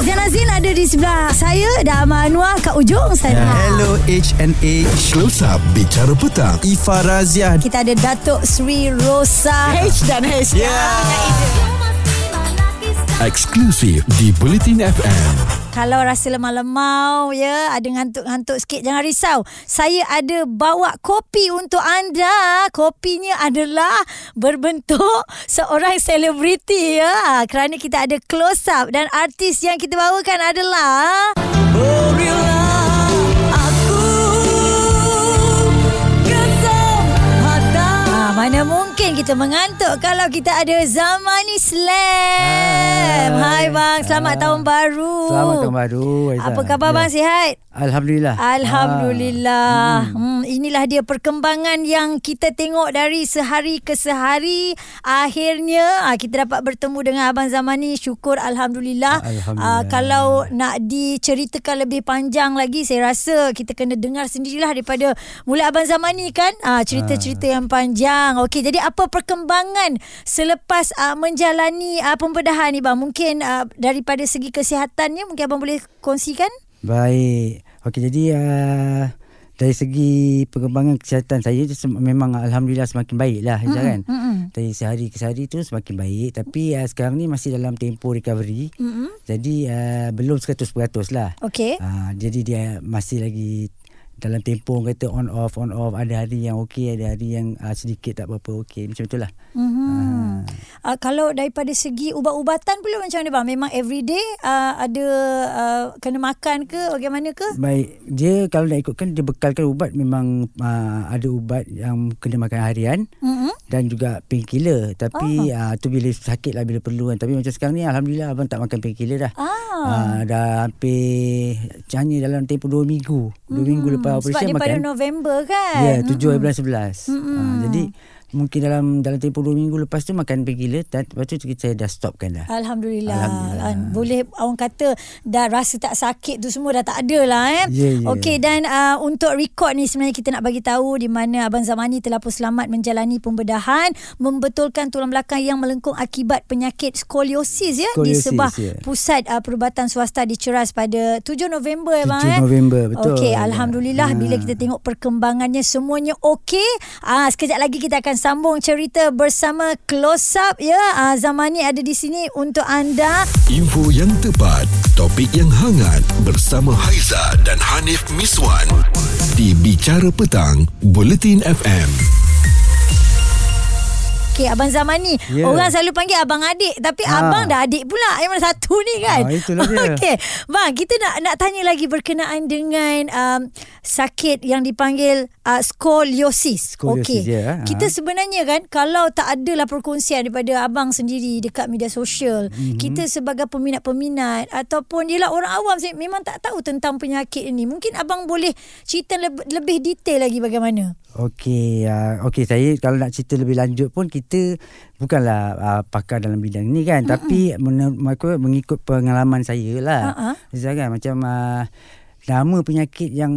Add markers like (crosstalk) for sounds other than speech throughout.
Zain Azin ada di sebelah saya dan Amal Anwar kat ujung sana. Hello HNA Close Up Bicara Petang. Ifa Razia Kita ada Datuk Sri Rosa. H dan H. Eksklusif di Bulletin FM Kalau rasa lemah-lemau ya, ada ngantuk-ngantuk sikit jangan risau. Saya ada bawa kopi untuk anda. Kopinya adalah berbentuk seorang selebriti ya. Kerana kita ada close up dan artis yang kita bawakan adalah Ah, mana mungkin kita mengantuk kalau kita ada Zamani Slam. Hai, Hai. bang, selamat Ah. tahun baru. Selamat tahun baru Aizah. Apa khabar Ya. bang sihat? Alhamdulillah. Alhamdulillah. Ah. Hmm. inilah dia perkembangan yang kita tengok dari sehari ke sehari. Akhirnya ah, kita dapat bertemu dengan Abang Zamani. Syukur Alhamdulillah. Ah, Alhamdulillah. kalau nak diceritakan lebih panjang lagi, saya rasa kita kena dengar sendirilah daripada mula Abang Zamani kan. Ah, cerita-cerita yang panjang. Okey, jadi apa perkembangan selepas ah, menjalani ah, pembedahan ni bang? Mungkin ah, daripada segi kesihatannya mungkin abang boleh kongsikan? Baik. Okey jadi uh, dari segi perkembangan kesihatan saya memang alhamdulillah semakin baik lah Aizah kan. Mm-mm. Dari sehari ke sehari tu semakin baik tapi uh, sekarang ni masih dalam tempoh recovery. Mm-mm. Jadi uh, belum 100% lah. Okey. Uh, jadi dia masih lagi dalam tempoh kata on off on off ada hari yang okey ada hari yang uh, sedikit tak apa-apa okey macam itulah. Mm-hmm. Uh, kalau daripada segi ubat-ubatan pula macam mana bang? Memang everyday uh, ada uh, kena makan ke bagaimana ke? Baik, dia kalau nak ikutkan dia bekalkan ubat memang uh, ada ubat yang kena makan harian Mm-hmm. dan juga painkiller. Tapi oh. uh, tu bila sakit lah bila perlu kan. Tapi macam sekarang ni alhamdulillah abang tak makan painkiller dah. Ah. Uh, dah hampir hanya dalam tempoh 2 minggu. 2 Hmm, minggu lepas Sebab dia pada makan. November kan? Ya, 7 Mm-mm. bulan 11. Mm-mm. Uh, jadi mungkin dalam dalam tempoh 2 minggu lepas tu makan painkiller dan lepas tu saya dah stopkan dah. Alhamdulillah. Alhamdulillah. Boleh orang kata dah rasa tak sakit tu semua dah tak ada lah eh. Ya, ya. Okey dan uh, untuk rekod ni sebenarnya kita nak bagi tahu di mana Abang Zamani telah pun selamat menjalani pembedahan membetulkan tulang belakang yang melengkung akibat penyakit skoliosis ya di Skoliosis, sebuah ya. pusat uh, perubatan swasta di Ceras pada 7 November ya bang 7 eh. November, betul. Okey, alhamdulillah Ha. bila kita tengok perkembangannya semuanya okey. Ah sekejap lagi kita akan sambung cerita bersama Close Up ya. Ah Zamani ada di sini untuk anda. Info yang tepat Topik yang hangat Bersama Haiza dan Hanif Miswan Di Bicara Petang Bulletin FM Okey, Abang Zamani. Ya. Orang selalu panggil abang adik tapi Ha. abang dah adik pula. Yang mana satu ni kan? Ah, itulah dia. Okey. Bang, kita nak nak tanya lagi berkenaan dengan um, sakit yang dipanggil uh, skoliosis. Skoliosis, Okey. ya. Ha. Kita sebenarnya kan kalau tak adalah perkongsian daripada abang sendiri dekat media sosial, Mhm. mm-hmm. kita sebagai peminat-peminat ataupun ialah orang awam memang tak tahu tentang penyakit ini. Mungkin abang boleh cerita lebih, lebih detail lagi bagaimana? Okey, uh, okey saya kalau nak cerita lebih lanjut pun kita bukanlah uh, pakar dalam bidang ni kan, mm-hmm. tapi menurut aku mengikut pengalaman saya lah. Uh-huh. kan macam uh, nama penyakit yang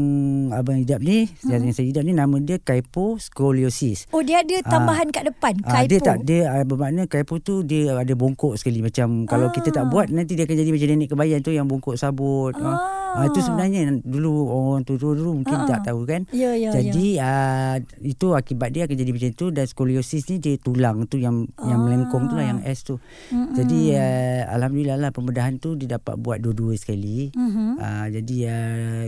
abang idap ni, mm-hmm. yang saya idap ni nama dia kyphoscoliosis. Oh, dia ada tambahan kat depan. Ah, Kaipo. dia tak dia uh, bermakna kypho tu dia ada bongkok sekali macam kalau kita tak buat nanti dia akan jadi macam nenek kebayan tu yang bongkok sabut. Ah. Ah, itu sebenarnya dulu orang tu dulu, mungkin Ah. tak tahu kan. Ya, ya, Jadi uh, itu akibat dia akan jadi macam tu dan skoliosis ni dia tulang tu yang yang Ah. melengkung tu lah yang S tu. Mm-mm. Jadi uh, alhamdulillah lah pembedahan tu dia dapat buat dua-dua sekali. Mhm. Uh, jadi uh,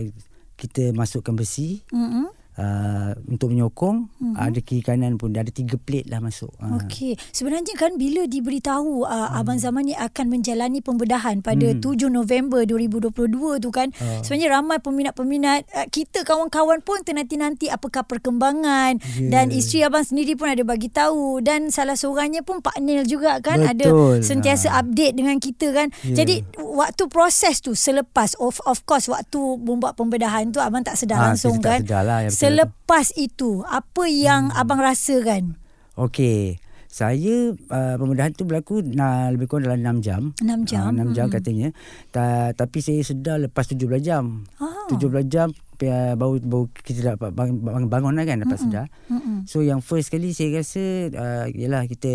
kita masukkan besi Mm-mm. Uh, untuk menyokong mm-hmm. ada kiri kanan pun ada tiga plate lah masuk. Uh. Okey, sebenarnya kan bila diberitahu uh, Abang Zaman ni akan menjalani pembedahan pada Hmm. 7 November 2022 tu kan, Ah. sebenarnya ramai peminat-peminat uh, kita kawan-kawan pun ternanti-nanti apakah perkembangan Ya. dan isteri abang sendiri pun ada bagi tahu dan salah seorangnya pun Pak Nil juga kan Betul. ada sentiasa Ah. update dengan kita kan. Ya. Jadi waktu proses tu selepas of of course waktu membuat pembedahan tu abang tak sedar Ah, langsung kita tak kan. sedar lah, ya, betul. Selepas itu apa yang Hmm. abang rasakan? Okey. Saya uh, pembedahan tu berlaku nah, lebih kurang dalam 6 jam. 6 jam. Uh, 6 jam Mm-mm. katanya. Ta, tapi saya sedar lepas 17 jam. Ah. 17 jam uh, baru baru kita dapat bangun, bangun, bangun lah kan dapat sedar. Mm-mm. So yang first kali saya rasa uh, ialah kita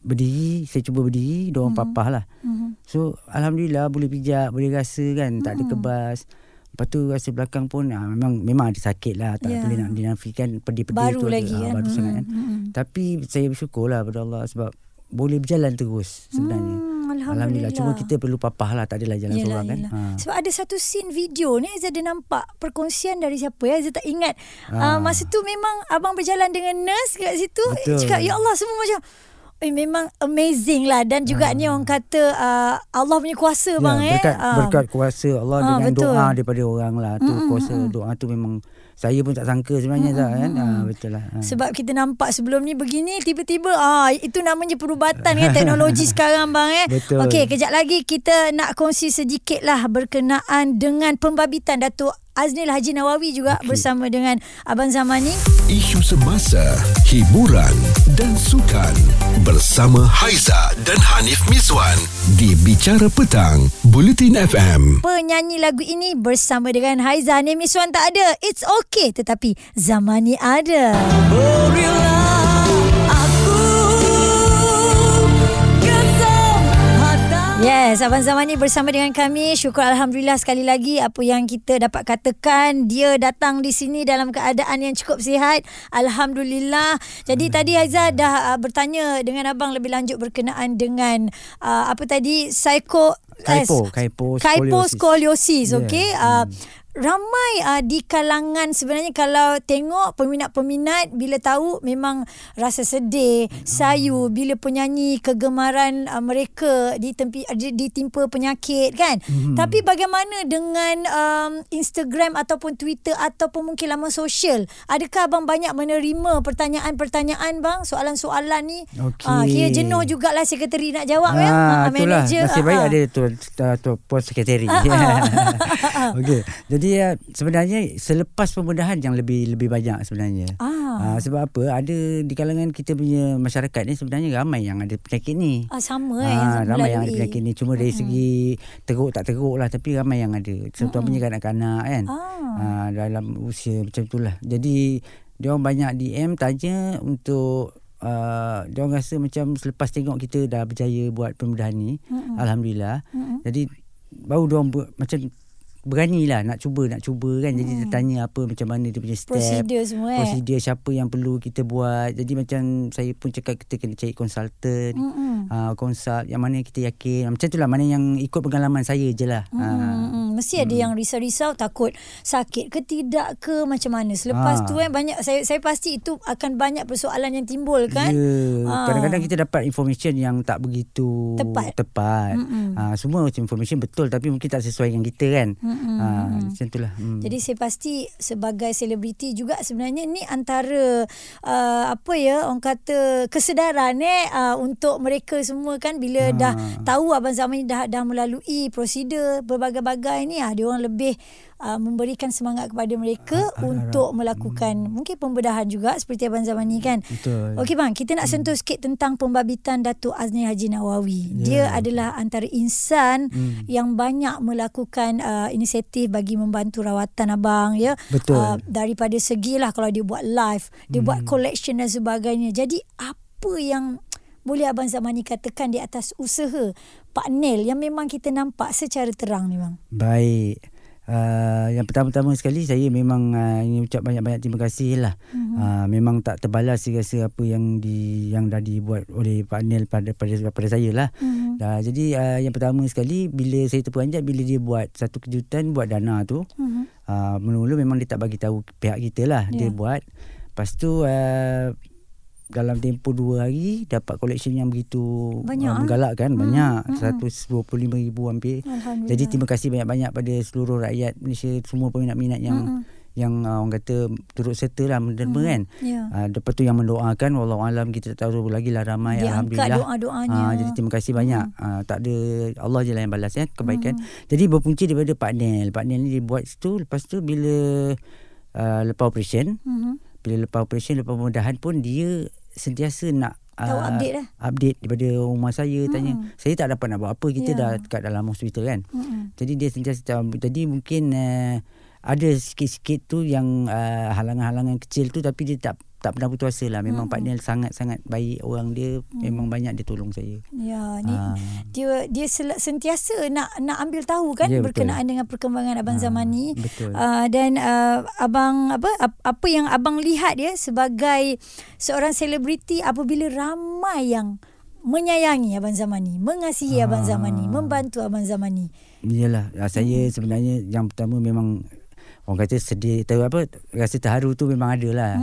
berdiri saya cuba berdiri dia orang papah lah Mhm. so alhamdulillah boleh pijak boleh rasa kan tak ada kebas Lepas tu rasa belakang pun ah, memang memang ada sakit lah tak Ya. boleh nak dinafikan pedih-pedih Baru tu ada, lagi ah, kan. baru sangat kan. Mm-mm. Tapi saya bersyukur lah pada Allah sebab boleh berjalan terus sebenarnya. Hmm, Alhamdulillah. Cuma kita perlu papah lah tak adalah jalan Yelah, seorang kan. Ha. Sebab ada satu scene video ni Aizah ada nampak perkongsian dari siapa ya Aizah tak ingat. Uh, Ah. masa tu memang abang berjalan dengan nurse kat situ. Betul. Cakap ya Allah semua macam Eh, memang amazing lah dan juga ni orang kata uh, Allah punya kuasa bang eh. Berkat, Ah. berkat kuasa Allah Ah, dengan betul. doa daripada orang lah tu kuasa doa tu memang saya pun tak sangka sebenarnya tak kan. Ha, betul lah. Ha. Sebab kita nampak sebelum ni begini tiba-tiba ah itu namanya perubatan kan teknologi (laughs) sekarang bang eh. Betul. Okey kejap lagi kita nak kongsi sedikit lah berkenaan dengan pembabitan Datuk Aznil Haji Nawawi juga okay. bersama dengan Abang Zamani. Isu semasa, hiburan dan sukan bersama Haiza dan Hanif Miswan di Bicara Petang, Bulletin FM. Penyanyi lagu ini bersama dengan Haiza Ni Miswan tak ada. It's okay tetapi Zamani ada. Yes, Abang Zamani bersama dengan kami. Syukur Alhamdulillah sekali lagi apa yang kita dapat katakan. Dia datang di sini dalam keadaan yang cukup sihat. Alhamdulillah. Jadi tadi Haiza dah uh, bertanya dengan Abang lebih lanjut berkenaan dengan uh, apa tadi? Psycho... Kaipo, kaipo Kaipo scoliosis. scoliosis, Yeah. okay? Uh, ramai uh, di kalangan sebenarnya kalau tengok peminat-peminat bila tahu memang rasa sedih, sayu bila penyanyi kegemaran uh, mereka ditempi di- ditimpa penyakit kan. Hmm. Tapi bagaimana dengan um, Instagram ataupun Twitter ataupun mungkin laman sosial? Adakah abang banyak menerima pertanyaan-pertanyaan bang, soalan-soalan ni? Okey. Ah, kira jenuh jugalah sekretari nak jawab ya. Ah, Ah, itulah. manager. Nasib baik ada tu, tu, tu pos sekretari. (laughs) (laughs) Okey. Jadi uh, sebenarnya selepas pembedahan yang lebih lebih banyak sebenarnya. Ah. Ah, sebab apa? Ada di kalangan kita punya masyarakat ni sebenarnya ramai yang ada penyakit ni. Ah, sama eh, yang ramai yang ada melalui. penyakit ni cuma dari segi teruk tak teruk lah tapi ramai yang ada terutamanya kanak-kanak kan Ah. ah, dalam usia macam itulah jadi dia orang banyak DM tanya untuk uh, dia orang rasa macam selepas tengok kita dah berjaya buat pembedahan ni Mm-mm. alhamdulillah Mm-mm. jadi baru dia orang ber, macam beranilah nak cuba nak cuba kan. Jadi dia tanya apa macam mana dia punya step. Prosedur semua eh. prosedur siapa yang perlu kita buat. Jadi macam saya pun cakap kita kena cari konsultan Mm-mm. uh, konsult yang mana kita yakin. Macam itulah mana yang ikut pengalaman saya je lah. Hmm, uh, hmm, mesti ada yang risau-risau takut sakit ke tidak ke macam mana. Selepas Ah. tu kan banyak saya saya pasti itu akan banyak persoalan yang timbul kan. Ya, Ah. kadang-kadang kita dapat information yang tak begitu Tepat. tepat. Mm-mm. Uh, semua macam information betul tapi mungkin tak sesuai dengan kita kan. Mm-mm. Uh, macam itulah. Hmm. Jadi saya pasti sebagai selebriti juga sebenarnya ni antara uh, apa ya orang kata kesedaran eh uh, untuk mereka semua kan bila Ha. dah tahu abang zaman ni dah dah melalui prosedur berbagai-bagai ni ah dia orang lebih uh, memberikan semangat kepada mereka ah, untuk melakukan mungkin pembedahan juga seperti abang zaman ni kan. Betul. Okey bang, kita nak sentuh sikit tentang pembabitan Datuk Azni Haji Nawawi. Dia adalah antara insan Hmm. yang banyak melakukan uh, inisiatif bagi membantu rawatan abang ya. Betul. Uh, daripada segilah kalau dia buat live, dia Hmm. buat collection dan sebagainya. Jadi apa yang boleh abang Zamani katakan di atas usaha Pak Nel yang memang kita nampak secara terang ni bang. Baik. Uh, yang pertama-tama sekali saya memang uh, ingin ucap banyak-banyak terima kasih lah. Mhm. Mm-hmm. Uh, memang tak terbalas saya rasa apa yang di yang dah dibuat oleh Pak Nel pada pada pada saya lah. Mhm. Uh, jadi uh, yang pertama sekali bila saya terperanjat bila dia buat satu kejutan buat dana tu Mhm. uh, mula-mula memang dia tak bagi tahu pihak kita lah Ya. dia buat. Lepas tu uh, dalam tempoh dua hari dapat collection yang begitu Banyak, uh, menggalakkan Hmm, banyak hmm, hmm. 125,000 hampir. Jadi terima kasih banyak-banyak pada seluruh rakyat Malaysia semua peminat-minat yang Mm-mm. yang uh, orang kata turut serta lah menerima Mm. kan. Ya. Uh, lepas tu yang mendoakan wallahu alam kita tak tahu lagi lah ramai Dia alhamdulillah. doa-doanya. Ah, jadi terima kasih banyak. Ah, tak ada Allah je lah yang balas ya kebaikan. Jadi berpunca daripada Pak Nel. Pak Nel ni dia buat situ lepas tu bila uh, lepas operation, Mhm. Bila lepas operation lepas pembedahan pun dia sentiasa nak Tahu ah, update lah. update daripada rumah saya tanya saya tak dapat nak buat apa kita Ya. dah dekat dalam hospital kan Mm-mm. jadi dia sentiasa. Jadi mungkin uh, ada sikit-sikit tu yang uh, halangan-halangan kecil tu tapi dia tak tak pernah putus asa lah. Memang partner sangat-sangat baik orang dia. Memang banyak dia tolong saya. Ya, ni Ah. dia dia sel- sentiasa nak nak ambil tahu kan Ya, betul. berkenaan dengan perkembangan abang Ah, zaman ni. betul. Uh, dan uh, abang apa ap- apa yang abang lihat ya sebagai seorang selebriti apabila ramai yang menyayangi abang zaman ni, mengasihi abang zaman ni, membantu abang zaman ni. Yalah, ah, saya sebenarnya yang pertama memang orang kata sedih tahu apa rasa terharu tu memang ada lah.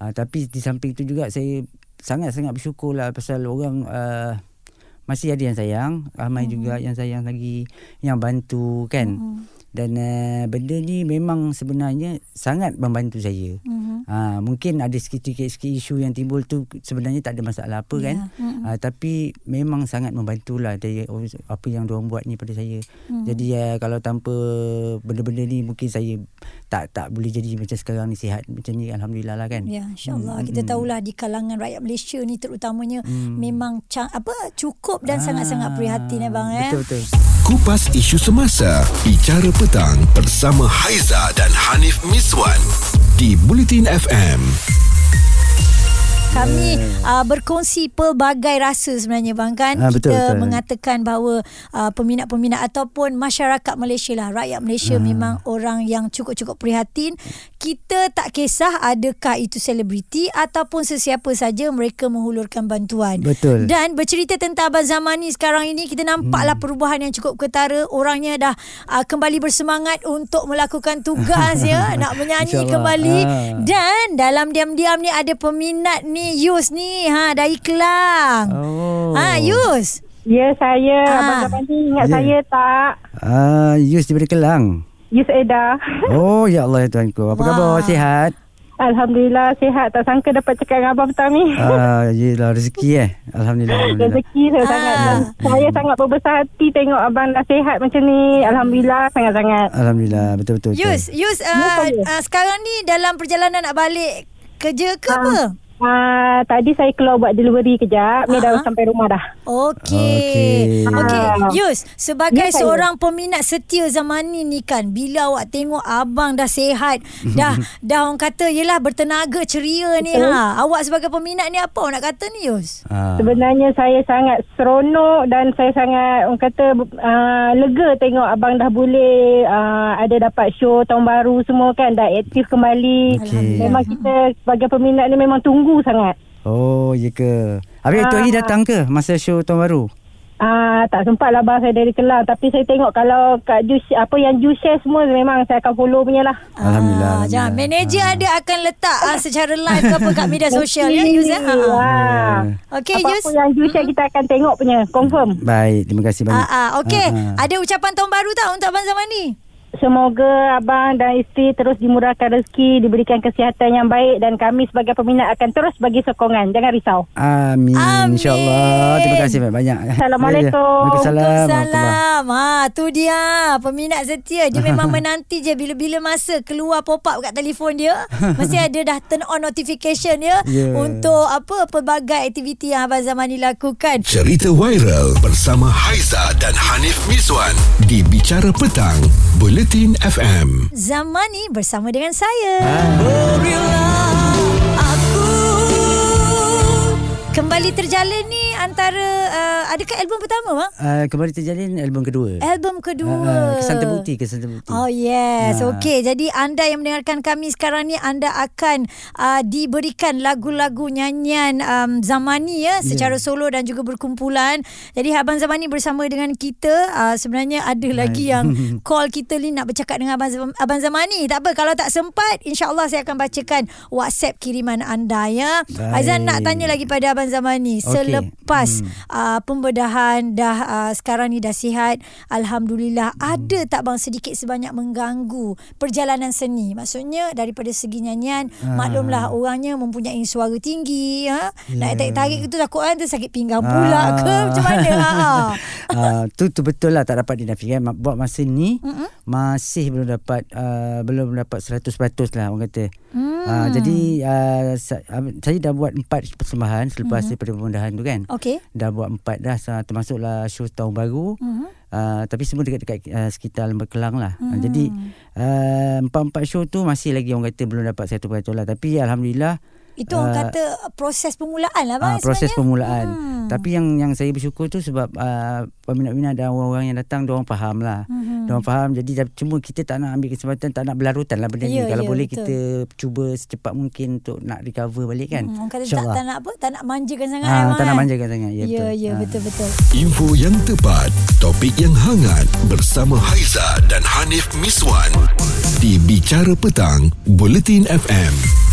Uh, tapi di samping tu juga saya sangat-sangat bersyukur lah pasal orang uh, masih ada yang sayang, ramai juga yang sayang lagi yang bantu kan. Dan uh, benda ni memang sebenarnya sangat membantu saya. Mhm. Ha, mungkin ada sikit-sikit isu yang timbul tu sebenarnya tak ada masalah apa Ya, kan. Ha, tapi memang sangat membantulah dari apa yang diorang buat ni pada saya. Jadi uh, kalau tanpa benda-benda ni mungkin saya tak tak boleh jadi macam sekarang ni sihat macam ni alhamdulillah lah kan. Ya, insyaAllah. Hmm, Kita hmm. tahulah di kalangan rakyat Malaysia ni terutamanya Hmm. memang ca- apa cukup dan Ah, sangat-sangat prihatin abang eh. Betul betul. Kupas isu semasa Bicara petang Bersama Haiza dan Hanif Miswan Di Bulletin FM Kami uh, berkongsi pelbagai rasa sebenarnya bang kan. Ah, betul, Kita betul. mengatakan bahawa uh, peminat-peminat ataupun masyarakat Malaysia lah, rakyat Malaysia Ah. memang orang yang cukup-cukup prihatin. Kita tak kisah adakah itu selebriti ataupun sesiapa saja mereka menghulurkan bantuan. Betul. Dan bercerita tentang Abang Zaman ni sekarang ini kita nampaklah Hmm. perubahan yang cukup ketara. Orangnya dah uh, kembali bersemangat untuk melakukan tugas ya, (laughs) nak menyanyi kembali. Ah. Dan dalam diam-diam ni ada peminat ni Yus ni ha dari Kelang. Oh. Ha Yus. Ya, saya. Ah. Abang Zaman ni ingat Ya. saya tak? Ah, Yus daripada Kelang. Yus Eda. Oh ya Allah ya Tuhanku. Apa Wah. khabar? Sihat? Alhamdulillah, sihat. Tak sangka dapat cakap dengan Abang petang ni. Ah, yelah rezeki eh. Alhamdulillah. alhamdulillah. Rezeki saya Ah. sangat. Saya sangat berbesar hati tengok Abang dah sihat macam ni. Alhamdulillah, sangat-sangat. Alhamdulillah betul betul. betul. Yus, Yus uh, uh, sekarang ni dalam perjalanan nak balik kerja ke Ah. apa? Ah, tadi saya keluar buat delivery kejap. Ni dah Ah. sampai rumah dah. Okey. Okey. Okey, Ah. Yus, sebagai Ya, saya. seorang peminat setia zaman ni ni kan, bila awak tengok abang dah sihat, (laughs) dah dah orang kata yelah bertenaga ceria ni ha. Awak sebagai peminat ni apa awak nak kata ni Yus? Ah. Sebenarnya saya sangat seronok dan saya sangat orang kata uh, lega tengok abang dah boleh uh, ada dapat show tahun baru semua kan dah aktif kembali. Okey. Memang kita sebagai peminat ni memang tunggu sangat. Oh, ya ke? Habis tu Ah. hari datang ke masa show tahun baru? Ah tak sempat lah abang saya dari Kelang tapi saya tengok kalau Kak Ju apa yang Ju share semua memang saya akan follow punya lah. Alhamdulillah, Ah, jangan manager ada akan letak ah, secara live ke apa kat media (laughs) sosial ya Yus ya. Ha. Ah. Ah. Okey Apa-apa Yus. yang Ju share kita akan tengok punya confirm. Baik, terima kasih banyak. Ah, ah, okey. Ah, ah. Ada ucapan tahun baru tak untuk abang zaman ni? Semoga abang dan isteri terus dimurahkan rezeki, diberikan kesihatan yang baik dan kami sebagai peminat akan terus bagi sokongan. Jangan risau. Amin. Amin. InsyaAllah. Terima kasih banyak-banyak. Assalamualaikum. Waalaikumsalam. Waalaikumsalam. Ha, tu dia peminat setia. Dia memang (laughs) menanti je bila-bila masa keluar pop-up kat telefon dia. Mesti (laughs) ada dah turn on notification ya Ya. untuk apa pelbagai aktiviti yang Abang Zaman ni lakukan. Cerita viral Bersama Haiza dan Hanif Miswan Di Bicara Petang Bulletin FM Zaman ni bersama dengan saya. Kembali terjalin ni antara uh, adakah album pertama bang? Uh, kembali terjalin album kedua. Album kedua. Ah, ah, kesan terbukti, kesan terbukti. Oh yes, Ah. okey. Jadi anda yang mendengarkan kami sekarang ni anda akan uh, diberikan lagu-lagu nyanyian um, Zamani ya secara solo dan juga berkumpulan. Jadi Abang Zamani bersama dengan kita uh, sebenarnya ada lagi yang (laughs) call kita ni nak bercakap dengan Abang Abang Zamani. Tak apa kalau tak sempat insya-Allah saya akan bacakan WhatsApp kiriman anda ya. Baik. Aizan nak tanya lagi pada Abang Zamani Okey. selepas Hmm. uh, pembedahan dah uh, sekarang ni dah sihat alhamdulillah Hmm. ada tak bang sedikit sebanyak mengganggu perjalanan seni maksudnya daripada segi nyanyian Ah. maklumlah orangnya mempunyai suara tinggi ha nak Ya. tarik-tarik tu takut kan tu sakit pinggang pula Ah. ke macam mana ha (laughs) uh, tu tu betul lah tak dapat dinafikan buat masa ni Mm-mm. masih belum dapat uh, belum dapat 100% lah orang kata. Hmm. Uh, jadi uh, sa- uh, saya dah buat empat persembahan selepas Mm-hmm. daripada pembedahan tu kan. okey Dah buat empat dah termasuklah show tahun baru. Mhm. Uh, tapi semua dekat-dekat uh, sekitar Lembah Kelang lah. Hmm. Uh, jadi uh, empat-empat show tu masih lagi orang kata belum dapat satu peratus lah. Tapi Alhamdulillah Itu orang Ah. kata proses permulaan lah bang Ah, proses sebenarnya. permulaan. Hmm. Tapi yang yang saya bersyukur tu sebab uh, peminat-minat dan orang-orang yang datang dia orang faham lah. Hmm. Dia orang faham jadi cuma kita tak nak ambil kesempatan tak nak berlarutan lah benda Ya, ni. Kalau ya, boleh betul. kita cuba secepat mungkin untuk nak recover balik kan. Hmm, orang kata tak, InsyaAllah. tak nak apa Tak nak manjakan sangat Ah, Abang, tak nak kan? manjakan sangat. Ya, Ya, betul. ya Ah. betul-betul Info yang tepat, topik yang hangat bersama Haiza dan Hanif Miswan di Bicara Petang, Bulletin FM.